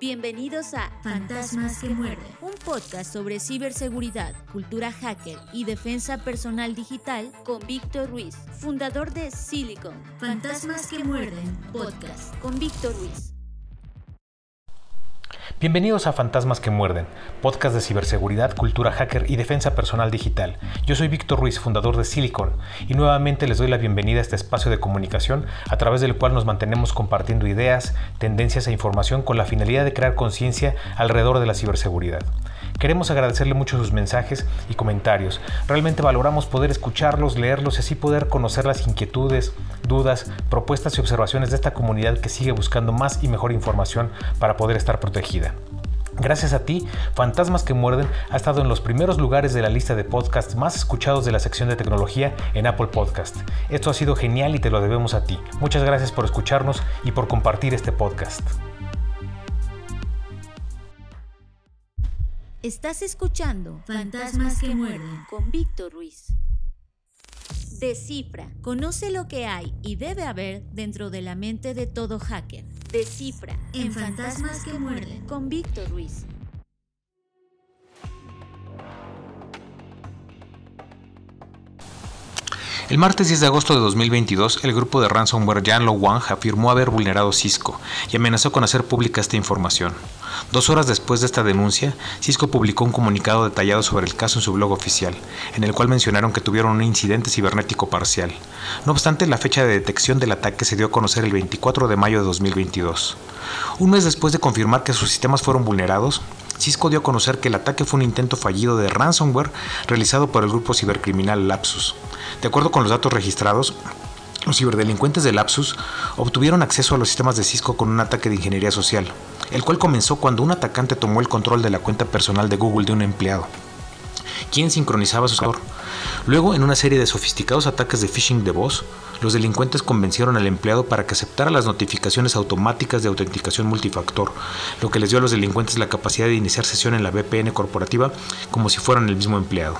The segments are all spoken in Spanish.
Bienvenidos a Fantasmas que muerden. un podcast sobre ciberseguridad, cultura hacker y defensa personal digital con Víctor Ruiz, fundador de Silicon. Fantasmas que muerden. Podcast. Con Víctor Ruiz. Bienvenidos a Fantasmas que Muerden, podcast de ciberseguridad, cultura hacker y defensa personal digital. Yo soy Víctor Ruiz, fundador de Silicon, y nuevamente les doy la bienvenida a este espacio de comunicación a través del cual nos mantenemos compartiendo ideas, tendencias e información con la finalidad de crear conciencia alrededor de la ciberseguridad. Queremos agradecerle mucho sus mensajes y comentarios. Realmente valoramos poder escucharlos, leerlos y así poder conocer las inquietudes, dudas, propuestas y observaciones de esta comunidad que sigue buscando más y mejor información para poder estar protegida. Gracias a ti, Fantasmas que Muerden ha estado en los primeros lugares de la lista de podcasts más escuchados de la sección de tecnología en Apple Podcast. Esto ha sido genial y te lo debemos a ti. Muchas gracias por escucharnos y por compartir este podcast. Estás escuchando Fantasmas que muerden. con Víctor Ruiz. Descifra. Conoce lo que hay y debe haber dentro de la mente de todo hacker. Descifra. En Fantasmas que muerden. Con Víctor Ruiz. El martes 10 de agosto de 2022, el grupo de ransomware Janlo Wang afirmó haber vulnerado Cisco y amenazó con hacer pública esta información. Dos horas después de esta denuncia, Cisco publicó un comunicado detallado sobre el caso en su blog oficial, en el cual mencionaron que tuvieron un incidente cibernético parcial. No obstante, la fecha de detección del ataque se dio a conocer el 24 de mayo de 2022. Un mes después de confirmar que sus sistemas fueron vulnerados, Cisco dio a conocer que el ataque fue un intento fallido de ransomware realizado por el grupo cibercriminal Lapsus. De acuerdo con los datos registrados, los ciberdelincuentes de Lapsus obtuvieron acceso a los sistemas de Cisco con un ataque de ingeniería social, el cual comenzó cuando un atacante tomó el control de la cuenta personal de Google de un empleado, quien sincronizaba su servidor. Luego, en una serie de sofisticados ataques de phishing de voz, los delincuentes convencieron al empleado para que aceptara las notificaciones automáticas de autenticación multifactor, lo que les dio a los delincuentes la capacidad de iniciar sesión en la VPN corporativa como si fueran el mismo empleado.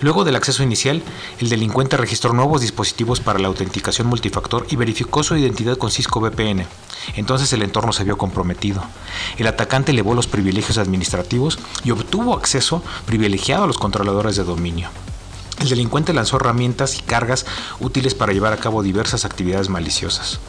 Luego del acceso inicial, el delincuente registró nuevos dispositivos para la autenticación multifactor y verificó su identidad con Cisco VPN. Entonces el entorno se vio comprometido. El atacante elevó los privilegios administrativos y obtuvo acceso privilegiado a los controladores de dominio. El delincuente lanzó herramientas y cargas útiles para llevar a cabo diversas actividades maliciosas.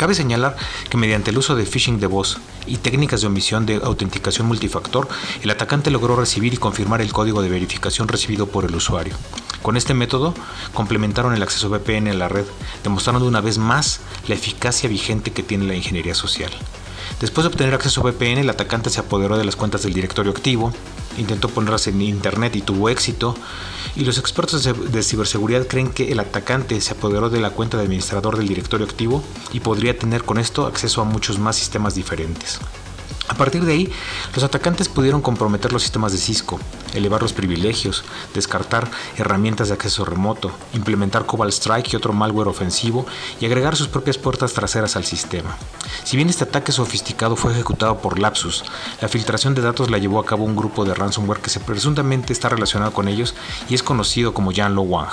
Cabe señalar que mediante el uso de phishing de voz y técnicas de omisión de autenticación multifactor, el atacante logró recibir y confirmar el código de verificación recibido por el usuario. Con este método, complementaron el acceso VPN a la red, demostrando una vez más la eficacia vigente que tiene la ingeniería social. Después de obtener acceso a VPN, el atacante se apoderó de las cuentas del directorio activo, intentó ponerlas en internet y tuvo éxito, y los expertos de ciberseguridad creen que el atacante se apoderó de la cuenta de administrador del directorio activo y podría tener con esto acceso a muchos más sistemas diferentes. A partir de ahí, los atacantes pudieron comprometer los sistemas de Cisco, elevar los privilegios, descartar herramientas de acceso remoto, implementar Cobalt Strike y otro malware ofensivo y agregar sus propias puertas traseras al sistema. Si bien este ataque sofisticado fue ejecutado por Lapsus, la filtración de datos la llevó a cabo un grupo de ransomware que se presuntamente está relacionado con ellos y es conocido como Janlo Wang.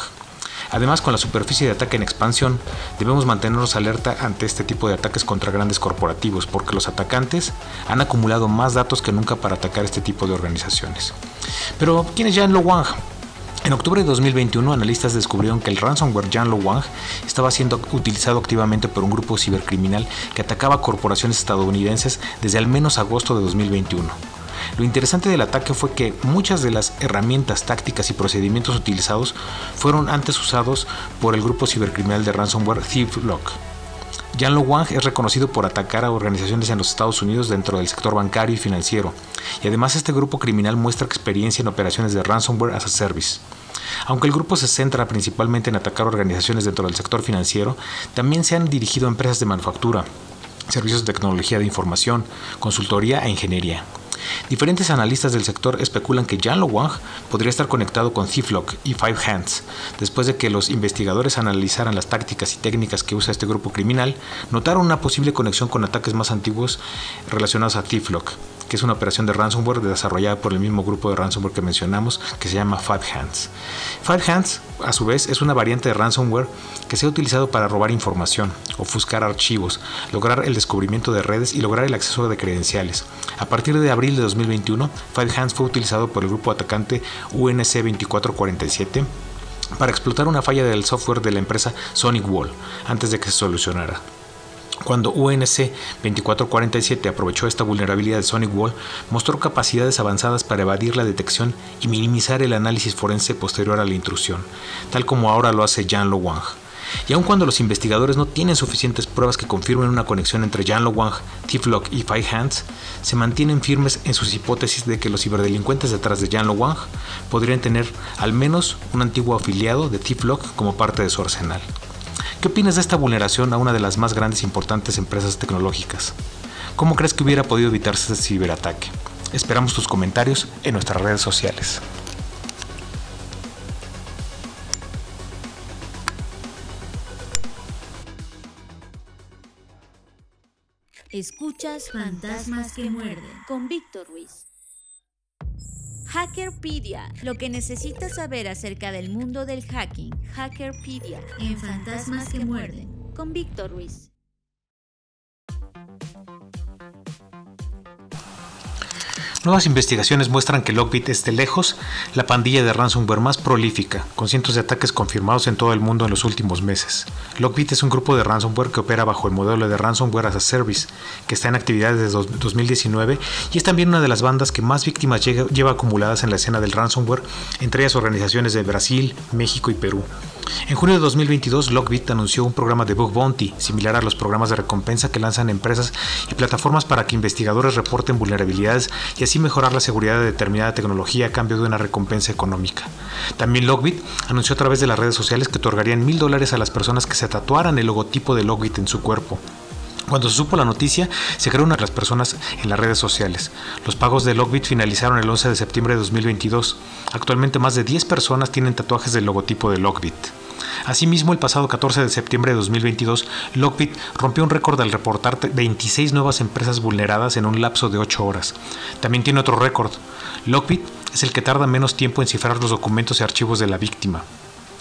Además, con la superficie de ataque en expansión, debemos mantenernos alerta ante este tipo de ataques contra grandes corporativos, porque los atacantes han acumulado más datos que nunca para atacar este tipo de organizaciones. Pero, ¿quién es Janlo Wang? En octubre de 2021, analistas descubrieron que el ransomware Janlo Wang estaba siendo utilizado activamente por un grupo cibercriminal que atacaba corporaciones estadounidenses desde al menos agosto de 2021. Lo interesante del ataque fue que muchas de las herramientas, tácticas y procedimientos utilizados fueron antes usados por el grupo cibercriminal de ransomware ThiefLock. Janlo Wang es reconocido por atacar a organizaciones en los Estados Unidos dentro del sector bancario y financiero, y además este grupo criminal muestra experiencia en operaciones de ransomware as a service. Aunque el grupo se centra principalmente en atacar organizaciones dentro del sector financiero, también se han dirigido a empresas de manufactura, servicios de tecnología de información, consultoría e ingeniería. Diferentes analistas del sector especulan que Janlo Wang podría estar conectado con Thieflock y Five Hands. Después de que los investigadores analizaran las tácticas y técnicas que usa este grupo criminal, notaron una posible conexión con ataques más antiguos relacionados a Thieflock. Que es una operación de ransomware desarrollada por el mismo grupo de ransomware que mencionamos, que se llama Five Hands. Five Hands, a su vez, es una variante de ransomware que se ha utilizado para robar información, ofuscar archivos, lograr el descubrimiento de redes y lograr el acceso de credenciales. A partir de abril de 2021, Five Hands fue utilizado por el grupo atacante UNC 2447 para explotar una falla del software de la empresa Sonic Wall antes de que se solucionara. Cuando UNC 2447 aprovechó esta vulnerabilidad de Sonic Wall, mostró capacidades avanzadas para evadir la detección y minimizar el análisis forense posterior a la intrusión, tal como ahora lo hace Jan Lo Wang. Y aun cuando los investigadores no tienen suficientes pruebas que confirmen una conexión entre Jan Lo Wang, Tiflock y Five Hands, se mantienen firmes en sus hipótesis de que los ciberdelincuentes detrás de Jan Lo Wang podrían tener al menos un antiguo afiliado de Tiflock como parte de su arsenal. ¿Qué opinas de esta vulneración a una de las más grandes e importantes empresas tecnológicas? ¿Cómo crees que hubiera podido evitarse este ciberataque? Esperamos tus comentarios en nuestras redes sociales. Escuchas Fantasmas que muerden. con Víctor Ruiz. Hackerpedia, lo que necesitas saber acerca del mundo del hacking. Hackerpedia, En Fantasmas que muerden. con Víctor Ruiz. Nuevas investigaciones muestran que Lockbit es de lejos la pandilla de ransomware más prolífica, con cientos de ataques confirmados en todo el mundo en los últimos meses. Lockbit es un grupo de ransomware que opera bajo el modelo de Ransomware as a Service, que está en actividad desde 2019 y es también una de las bandas que más víctimas lleva acumuladas en la escena del ransomware, entre ellas organizaciones de Brasil, México y Perú. En junio de 2022, Lockbit anunció un programa de Bug Bounty, similar a los programas de recompensa que lanzan empresas y plataformas para que investigadores reporten vulnerabilidades y así mejorar la seguridad de determinada tecnología a cambio de una recompensa económica. También Lockbit anunció a través de las redes sociales que otorgarían mil dólares a las personas que se tatuaran el logotipo de Lockbit en su cuerpo. Cuando se supo la noticia, se crearon a las personas en las redes sociales. Los pagos de Lockbit finalizaron el 11 de septiembre de 2022. Actualmente más de 10 personas tienen tatuajes del logotipo de Lockbit. Asimismo, el pasado 14 de septiembre de 2022, Lockbit rompió un récord al reportar 26 nuevas empresas vulneradas en un lapso de 8 horas. También tiene otro récord. Lockbit es el que tarda menos tiempo en cifrar los documentos y archivos de la víctima.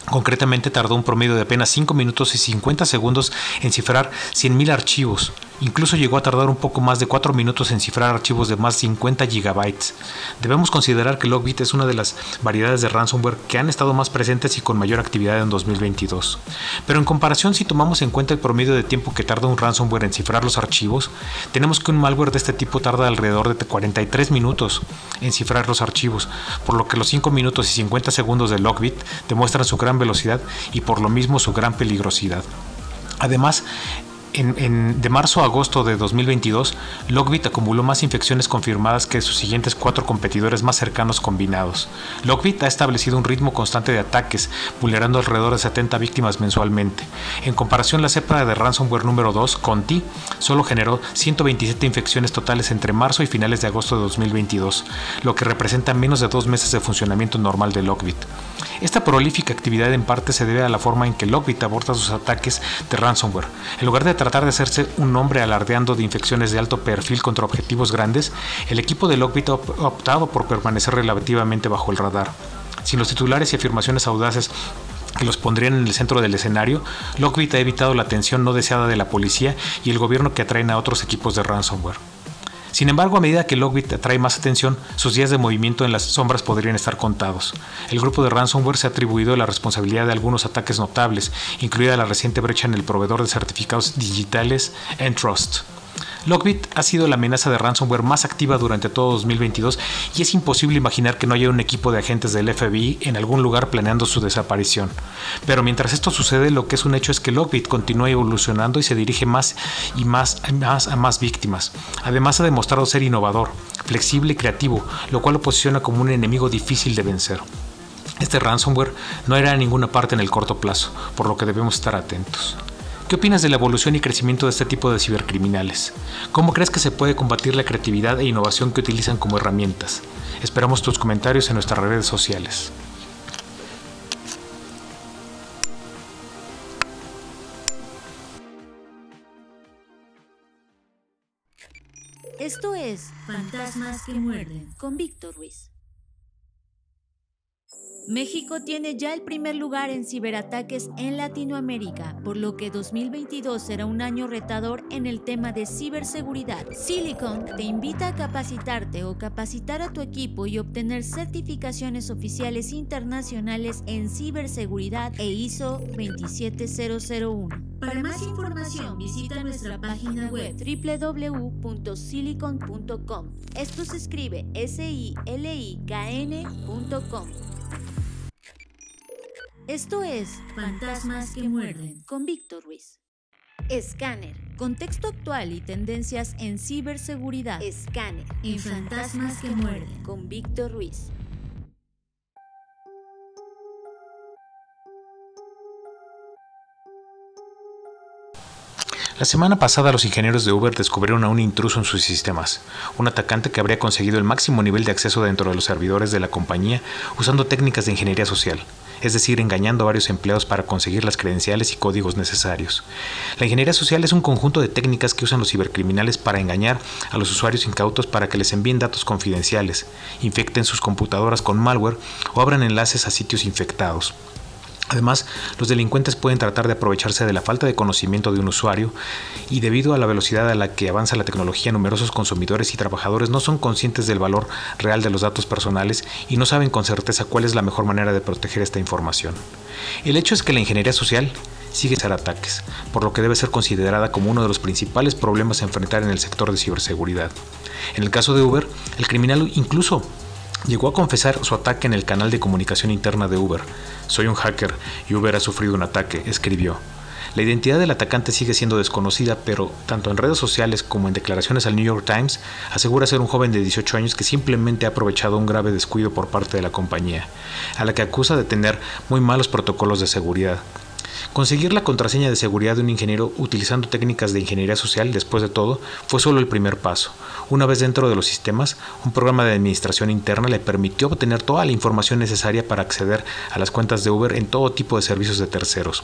Concretamente tardó un promedio de apenas 5 minutos y 50 segundos en cifrar 100.000 archivos. Incluso llegó a tardar un poco más de 4 minutos en cifrar archivos de más de 50 gigabytes. Debemos considerar que Lockbit es una de las variedades de ransomware que han estado más presentes y con mayor actividad en 2022. Pero en comparación si tomamos en cuenta el promedio de tiempo que tarda un ransomware en cifrar los archivos, tenemos que un malware de este tipo tarda alrededor de 43 minutos en cifrar los archivos, por lo que los 5 minutos y 50 segundos de Lockbit demuestran su gran velocidad y por lo mismo su gran peligrosidad. Además, en, en- de marzo a agosto de 2022, Lockbit acumuló más infecciones confirmadas que sus siguientes cuatro competidores más cercanos combinados. Lockbit ha establecido un ritmo constante de ataques, vulnerando alrededor de 70 víctimas mensualmente. En comparación, la cepa de ransomware número 2, Conti, solo generó 127 infecciones totales entre marzo y finales de agosto de 2022, lo que representa menos de dos meses de funcionamiento normal de Lockbit. Esta prolífica actividad en parte se debe a la forma en que Lockbit aborda sus ataques de ransomware. En lugar de tratar de hacerse un nombre alardeando de infecciones de alto perfil contra objetivos grandes, el equipo de Lockbit ha op- ha optado por permanecer relativamente bajo el radar. Sin los titulares y afirmaciones audaces que los pondrían en el centro del escenario, Lockbit ha evitado la atención no deseada de la policía y el gobierno que atraen a otros equipos de ransomware. Sin embargo, a medida que Lockbit atrae más atención, sus días de movimiento en las sombras podrían estar contados. El grupo de ransomware se ha atribuido la responsabilidad de algunos ataques notables, incluida la reciente brecha en el proveedor de certificados digitales Entrust. Lockbit ha sido la amenaza de ransomware más activa durante todo 2022 y es imposible imaginar que no haya un equipo de agentes del FBI en algún lugar planeando su desaparición. Pero mientras esto sucede, lo que es un hecho es que Lockbit continúa evolucionando y se dirige más y más, a más víctimas. Además ha demostrado ser innovador, flexible y creativo, lo cual lo posiciona como un enemigo difícil de vencer. Este ransomware no irá a ninguna parte en el corto plazo, por lo que debemos estar atentos. ¿Qué opinas de la evolución y crecimiento de este tipo de cibercriminales? ¿Cómo crees que se puede combatir la creatividad e innovación que utilizan como herramientas? Esperamos tus comentarios en nuestras redes sociales. Esto es Fantasmas que muerden con Víctor Ruiz. México tiene ya el primer lugar en ciberataques en Latinoamérica, por lo que 2022 será un año retador en el tema de ciberseguridad. Silicon te invita a capacitarte o capacitar a tu equipo y obtener certificaciones oficiales internacionales en ciberseguridad e ISO 27001. Para más información visita nuestra página web www.silicon.com. Esto se escribe S-I-L-I-K-N.com. Esto es Fantasmas que muerden con Víctor Ruiz. Escáner. Contexto actual y tendencias en ciberseguridad. Escáner. En Fantasmas que muerden con Víctor Ruiz. La semana pasada los ingenieros de Uber descubrieron a un intruso en sus sistemas, un atacante que habría conseguido el máximo nivel de acceso dentro de los servidores de la compañía usando técnicas de ingeniería social, es decir, engañando a varios empleados para conseguir las credenciales y códigos necesarios. La ingeniería social es un conjunto de técnicas que usan los cibercriminales para engañar a los usuarios incautos para que les envíen datos confidenciales, infecten sus computadoras con malware o abran enlaces a sitios infectados. Además, los delincuentes pueden tratar de aprovecharse de la falta de conocimiento de un usuario y debido a la velocidad a la que avanza la tecnología, numerosos consumidores y trabajadores no son conscientes del valor real de los datos personales y no saben con certeza cuál es la mejor manera de proteger esta información. El hecho es que la ingeniería social sigue ser ataques, por lo que debe ser considerada como uno de los principales problemas a enfrentar en el sector de ciberseguridad. En el caso de Uber, el criminal incluso Llegó a confesar su ataque en el canal de comunicación interna de Uber. Soy un hacker y Uber ha sufrido un ataque, escribió. La identidad del atacante sigue siendo desconocida, pero tanto en redes sociales como en declaraciones al New York Times asegura ser un joven de 18 años que simplemente ha aprovechado un grave descuido por parte de la compañía, a la que acusa de tener muy malos protocolos de seguridad. Conseguir la contraseña de seguridad de un ingeniero utilizando técnicas de ingeniería social, después de todo, fue solo el primer paso. Una vez dentro de los sistemas, un programa de administración interna le permitió obtener toda la información necesaria para acceder a las cuentas de Uber en todo tipo de servicios de terceros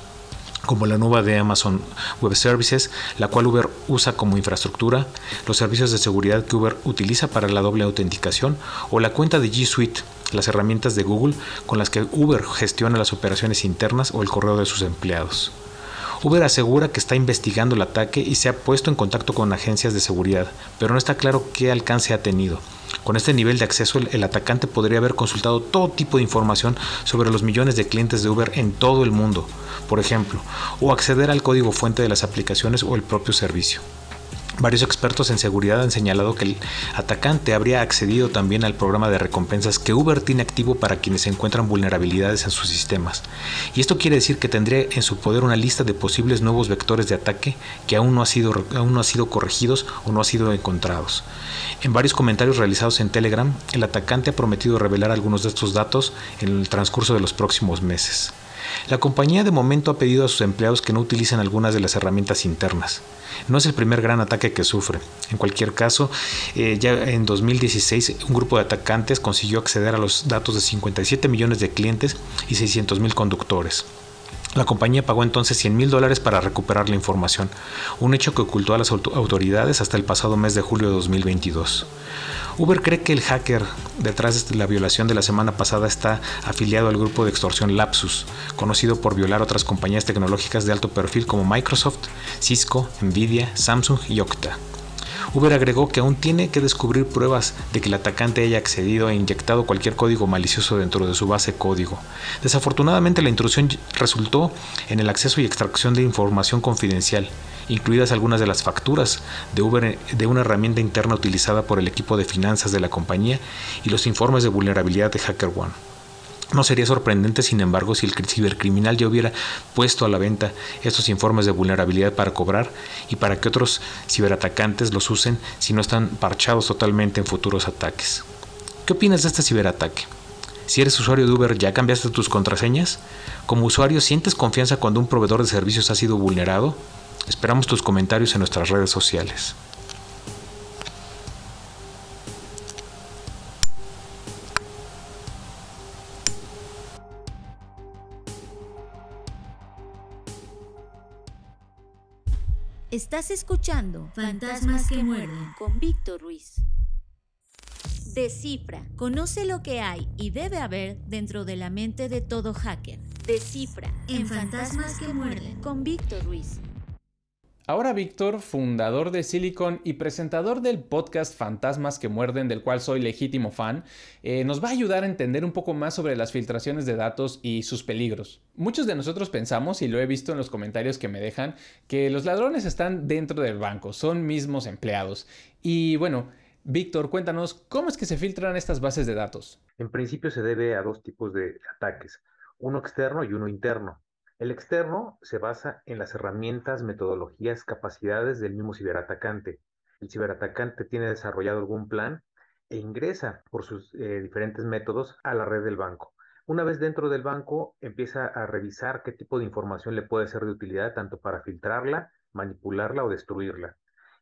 como la nueva de Amazon Web Services, la cual Uber usa como infraestructura, los servicios de seguridad que Uber utiliza para la doble autenticación o la cuenta de G Suite, las herramientas de Google con las que Uber gestiona las operaciones internas o el correo de sus empleados. Uber asegura que está investigando el ataque y se ha puesto en contacto con agencias de seguridad, pero no está claro qué alcance ha tenido. Con este nivel de acceso, el, atacante podría haber consultado todo tipo de información sobre los millones de clientes de Uber en todo el mundo, por ejemplo, o acceder al código fuente de las aplicaciones o el propio servicio. Varios expertos en seguridad han señalado que el atacante habría accedido también al programa de recompensas que Uber tiene activo para quienes encuentran vulnerabilidades en sus sistemas. Y esto quiere decir que tendría en su poder una lista de posibles nuevos vectores de ataque que aún no, ha sido, aún no han sido corregidos o no han sido encontrados. En varios comentarios realizados en Telegram, el atacante ha prometido revelar algunos de estos datos en el transcurso de los próximos meses. La compañía de momento ha pedido a sus empleados que no utilicen algunas de las herramientas internas. No es el primer gran ataque que sufre. En cualquier caso, eh, ya en 2016 un grupo de atacantes consiguió acceder a los datos de 57 millones de clientes y 600 mil conductores. La compañía pagó entonces 100 mil dólares para recuperar la información, un hecho que ocultó a las autoridades hasta el pasado mes de julio de 2022. Uber cree que el hacker detrás de la violación de la semana pasada está afiliado al grupo de extorsión Lapsus, conocido por violar otras compañías tecnológicas de alto perfil como Microsoft, Cisco, Nvidia, Samsung y Okta. Uber agregó que aún tiene que descubrir pruebas de que el atacante haya accedido e inyectado cualquier código malicioso dentro de su base código. Desafortunadamente la intrusión resultó en el acceso y extracción de información confidencial, incluidas algunas de las facturas de Uber de una herramienta interna utilizada por el equipo de finanzas de la compañía y los informes de vulnerabilidad de HackerOne. No sería sorprendente, sin embargo, si el cibercriminal ya hubiera puesto a la venta estos informes de vulnerabilidad para cobrar y para que otros ciberatacantes los usen si no están parchados totalmente en futuros ataques. ¿Qué opinas de este ciberataque? Si eres usuario de Uber, ¿ya cambiaste tus contraseñas? Como usuario, ¿sientes confianza cuando un proveedor de servicios ha sido vulnerado? Esperamos tus comentarios en nuestras redes sociales. Estás escuchando Fantasmas que muerden con Víctor Ruiz. Descifra. Conoce lo que hay y debe haber dentro de la mente de todo hacker. Descifra. En Fantasmas que muerden Con Víctor Ruiz. Ahora Víctor, fundador de Silicon y presentador del podcast Fantasmas que Muerden, del cual soy legítimo fan, eh, nos va a ayudar a entender un poco más sobre las filtraciones de datos y sus peligros. Muchos de nosotros pensamos, y lo he visto en los comentarios que me dejan, que los ladrones están dentro del banco, son mismos empleados. Y bueno, Víctor, cuéntanos, ¿cómo es que se filtran estas bases de datos? En principio se debe a dos tipos de ataques, uno externo y uno interno. El externo se basa en las herramientas, metodologías, capacidades del mismo ciberatacante. El ciberatacante tiene desarrollado algún plan e ingresa por sus eh, diferentes métodos a la red del banco. Una vez dentro del banco, empieza a revisar qué tipo de información le puede ser de utilidad, tanto para filtrarla, manipularla o destruirla.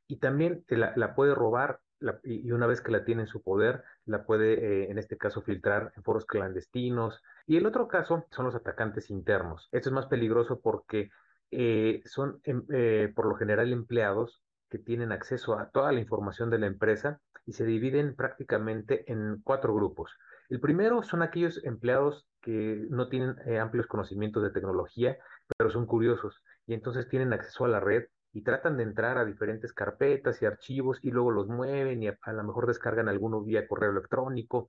Y también la puede robar y una vez que la tiene en su poder, la puede, eh, en este caso, filtrar en foros clandestinos. Y el otro caso son los atacantes internos. Esto es más peligroso porque eh, son, em, eh, por lo general, empleados que tienen acceso a toda la información de la empresa y se dividen prácticamente en cuatro grupos. El primero son aquellos empleados que no tienen amplios conocimientos de tecnología, pero son curiosos y entonces tienen acceso a la red y tratan de entrar a diferentes carpetas y archivos y luego los mueven y a, lo mejor descargan alguno vía correo electrónico.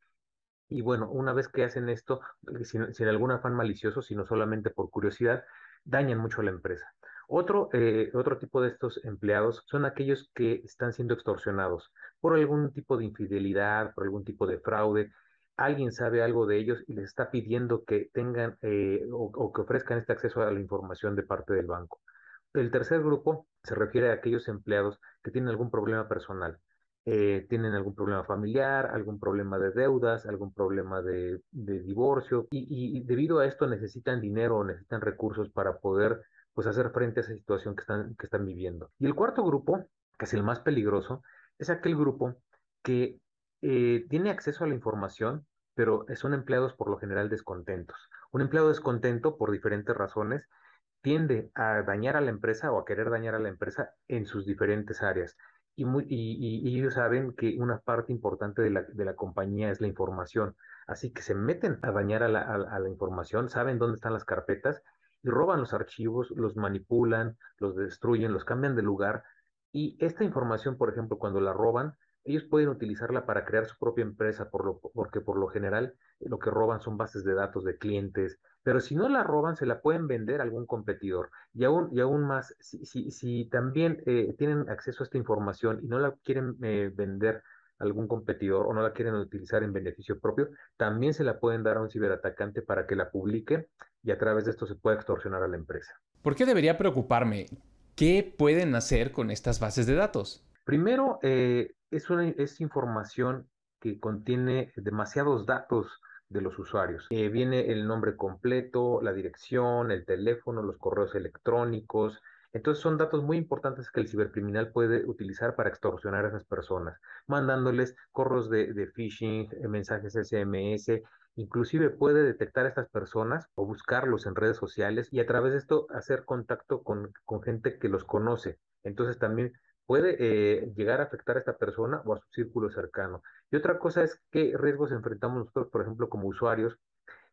Y bueno, una vez que hacen esto, eh, sin, sin algún afán malicioso, sino solamente por curiosidad, dañan mucho a la empresa. Otro, eh, otro tipo de estos empleados son aquellos que están siendo extorsionados por algún tipo de infidelidad, por algún tipo de fraude. Alguien sabe algo de ellos y les está pidiendo que tengan eh, o que ofrezcan este acceso a la información de parte del banco. El tercer grupo se refiere a aquellos empleados que tienen algún problema personal, eh, tienen algún problema familiar, algún problema de deudas, algún problema de, divorcio y, debido a esto necesitan dinero o necesitan recursos para poder pues hacer frente a esa situación que están, que están viviendo. Y el cuarto grupo, que es el más peligroso, es aquel grupo que eh, tiene acceso a la información, pero son empleados por lo general descontentos. Un empleado descontento por diferentes razones tiende a dañar a la empresa o a querer dañar a la empresa en sus diferentes áreas. Y, ellos saben que una parte importante de la, de la, compañía es la información. Así que se meten a dañar a la, a la información, saben dónde están las carpetas y roban los archivos, los manipulan, los destruyen, los cambian de lugar. Y esta información, por ejemplo, cuando la roban, ellos pueden utilizarla para crear su propia empresa, porque por lo general lo que roban son bases de datos de clientes, pero si no la roban, se la pueden vender a algún competidor. Y aún, y aún más, si, si, si también eh, tienen acceso a esta información y no la quieren eh, vender a algún competidor o no la quieren utilizar en beneficio propio, también se la pueden dar a un ciberatacante para que la publique y a través de esto se pueda extorsionar a la empresa. ¿Por qué debería preocuparme? ¿Qué pueden hacer con estas bases de datos? Primero, eh, es, una, es información que contiene demasiados datos de los usuarios. Eh, viene el nombre completo, la dirección, el teléfono, los correos electrónicos. Entonces son datos muy importantes que el cibercriminal puede utilizar para extorsionar a esas personas, mandándoles correos de, phishing, eh, mensajes SMS, inclusive puede detectar a estas personas o buscarlos en redes sociales y a través de esto hacer contacto con, con gente que los conoce. Entonces también puede eh, llegar a afectar a esta persona o a su círculo cercano. Y otra cosa es qué riesgos enfrentamos nosotros, por ejemplo, como usuarios,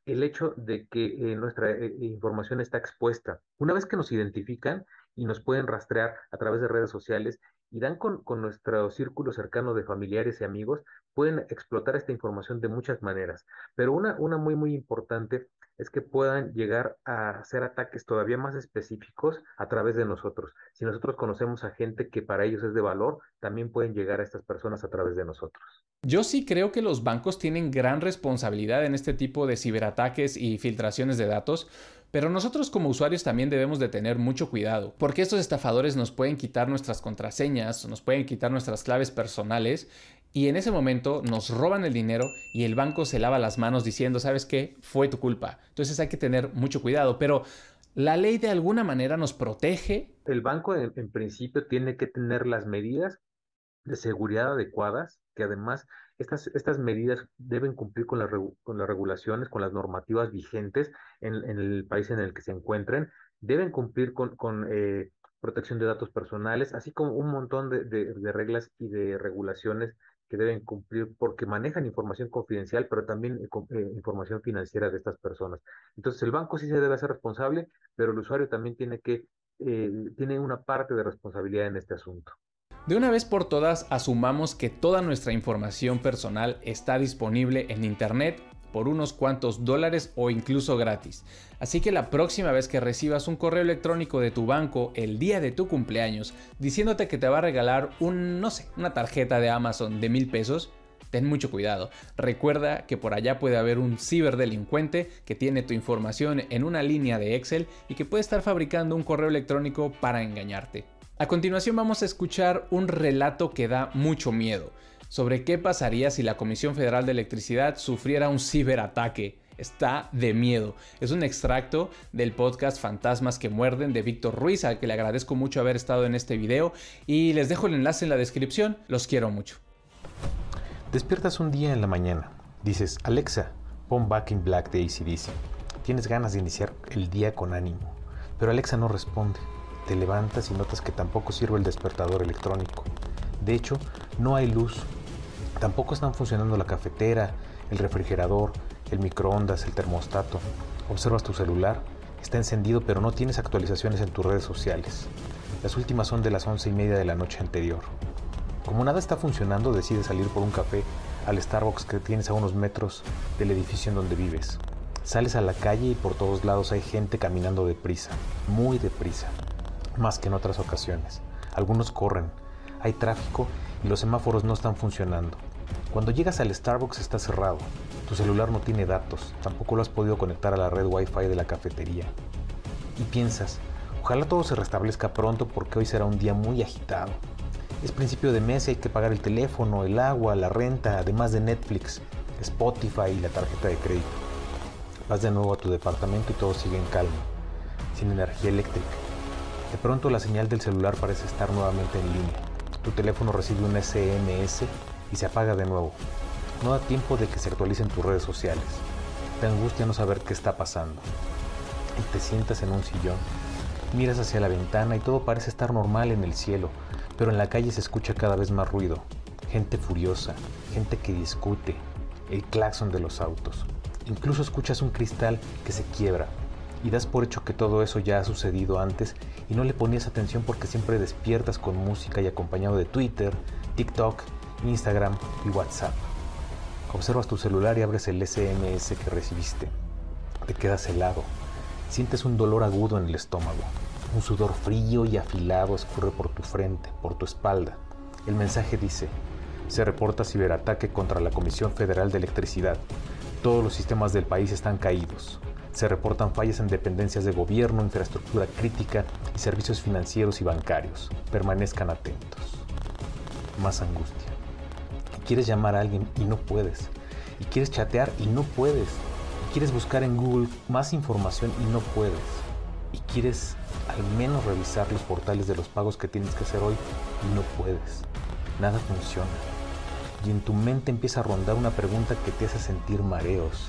el hecho de que eh, nuestra eh, información está expuesta. Una vez que nos identifican y nos pueden rastrear a través de redes sociales y dan con, con nuestro círculo cercano de familiares y amigos, pueden explotar esta información de muchas maneras. Pero una, una muy, muy importante es que puedan llegar a hacer ataques todavía más específicos a través de nosotros. Si nosotros conocemos a gente que para ellos es de valor, también pueden llegar a estas personas a través de nosotros. Yo sí creo que los bancos tienen gran responsabilidad en este tipo de ciberataques y filtraciones de datos, pero nosotros como usuarios también debemos de tener mucho cuidado, porque estos estafadores nos pueden quitar nuestras contraseñas, nos pueden quitar nuestras claves personales y en ese momento nos roban el dinero y el banco se lava las manos diciendo, ¿sabes qué? Fue tu culpa. Entonces hay que tener mucho cuidado, pero la ley de alguna manera nos protege. El banco en, principio tiene que tener las medidas de seguridad adecuadas, que además estas, estas medidas deben cumplir con, con las regulaciones, con las normativas vigentes en, el país en el que se encuentren, deben cumplir con, con eh, protección de datos personales, así como un montón de, reglas y de regulaciones que deben cumplir porque manejan información confidencial, pero también eh, eh, información financiera de estas personas. Entonces, el banco sí se debe hacer responsable, pero el usuario también tiene que, eh, tiene una parte de responsabilidad en este asunto. De una vez por todas, asumamos que toda nuestra información personal está disponible en Internet por unos cuantos dólares o incluso gratis. Así que la próxima vez que recibas un correo electrónico de tu banco el día de tu cumpleaños diciéndote que te va a regalar un, no sé, una tarjeta de Amazon de mil pesos, ten mucho cuidado. Recuerda que por allá puede haber un ciberdelincuente que tiene tu información en una línea de Excel y que puede estar fabricando un correo electrónico para engañarte. A continuación vamos a escuchar un relato que da mucho miedo sobre qué pasaría si la Comisión Federal de Electricidad sufriera un ciberataque. Está de miedo. Es un extracto del podcast Fantasmas que muerden de Víctor Ruiz, al que le agradezco mucho haber estado en este video y les dejo el enlace en la descripción. Los quiero mucho. Despiertas un día en la mañana. Dices, Alexa, pon Back in Black de ACDC. Tienes ganas de iniciar el día con ánimo, pero Alexa no responde. Te levantas y notas que tampoco sirve el despertador electrónico. De hecho, no hay luz Tampoco están funcionando la cafetera, el refrigerador, el microondas, el termostato. Observas tu celular, está encendido pero no tienes actualizaciones en tus redes sociales. Las últimas son de las once y media de la noche anterior. Como nada está funcionando, decides salir por un café al Starbucks que tienes a unos metros del edificio en donde vives. Sales a la calle y por todos lados hay gente caminando deprisa, muy deprisa, más que en otras ocasiones. Algunos corren, hay tráfico y los semáforos no están funcionando. Cuando llegas al Starbucks está cerrado, tu celular no tiene datos, tampoco lo has podido conectar a la red Wi-Fi de la cafetería. Y piensas, ojalá todo se restablezca pronto porque hoy será un día muy agitado. Es principio de mes y hay que pagar el teléfono, el agua, la renta, además de Netflix, Spotify y la tarjeta de crédito. Vas de nuevo a tu departamento y todo sigue en calma, sin energía eléctrica. De pronto la señal del celular parece estar nuevamente en línea. Tu teléfono recibe un SMS y se apaga de nuevo. No da tiempo de que se actualicen tus redes sociales. Te angustia no saber qué está pasando. Y te sientas en un sillón. Miras hacia la ventana y todo parece estar normal en el cielo, pero en la calle se escucha cada vez más ruido. Gente furiosa, gente que discute, el claxon de los autos. Incluso escuchas un cristal que se quiebra y das por hecho que todo eso ya ha sucedido antes y no le ponías atención porque siempre despiertas con música y acompañado de Twitter, TikTok Instagram y WhatsApp. Observas tu celular y abres el SMS que recibiste. Te quedas helado. Sientes un dolor agudo en el estómago. Un sudor frío y afilado escurre por tu frente, por tu espalda. El mensaje dice, se reporta ciberataque contra la Comisión Federal de Electricidad. Todos los sistemas del país están caídos. Se reportan fallas en dependencias de gobierno, infraestructura crítica y servicios financieros y bancarios. Permanezcan atentos. Más angustia quieres llamar a alguien y no puedes. Y quieres chatear y no puedes. Y quieres buscar en Google más información y no puedes. Y quieres al menos revisar los portales de los pagos que tienes que hacer hoy y no puedes. Nada funciona. Y en tu mente empieza a rondar una pregunta que te hace sentir mareos.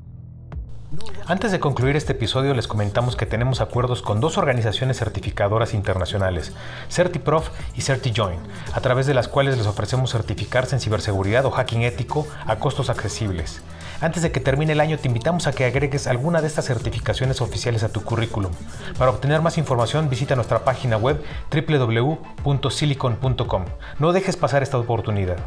Antes de concluir este episodio les comentamos que tenemos acuerdos con dos organizaciones certificadoras internacionales, CertiProf y CertiJoin, a través de las cuales les ofrecemos certificarse en ciberseguridad o hacking ético a costos accesibles. Antes de que termine el año te invitamos a que agregues alguna de estas certificaciones oficiales a tu currículum. Para obtener más información visita nuestra página web www.silicon.com. No dejes pasar esta oportunidad.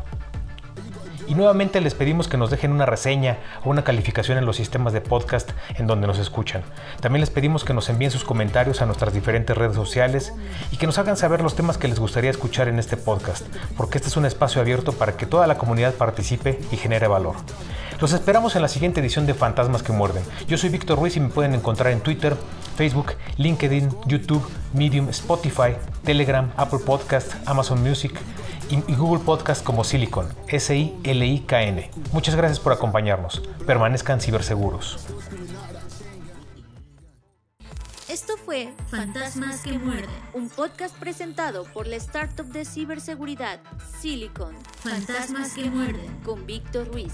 Y nuevamente les pedimos que nos dejen una reseña o una calificación en los sistemas de podcast en donde nos escuchan. También les pedimos que nos envíen sus comentarios a nuestras diferentes redes sociales y que nos hagan saber los temas que les gustaría escuchar en este podcast, porque este es un espacio abierto para que toda la comunidad participe y genere valor. Los esperamos en la siguiente edición de Fantasmas que Muerden. Yo soy Víctor Ruiz y me pueden encontrar en Twitter, Facebook, LinkedIn, YouTube, Medium, Spotify, Telegram, Apple Podcast, Amazon Music y, Google Podcast como Silicon, S-I-L-I-K-N. Muchas gracias por acompañarnos. Permanezcan ciberseguros. Esto fue Fantasmas que muerden. Un podcast presentado por la startup de ciberseguridad Silicon. Fantasmas que muerden. Con Víctor Ruiz.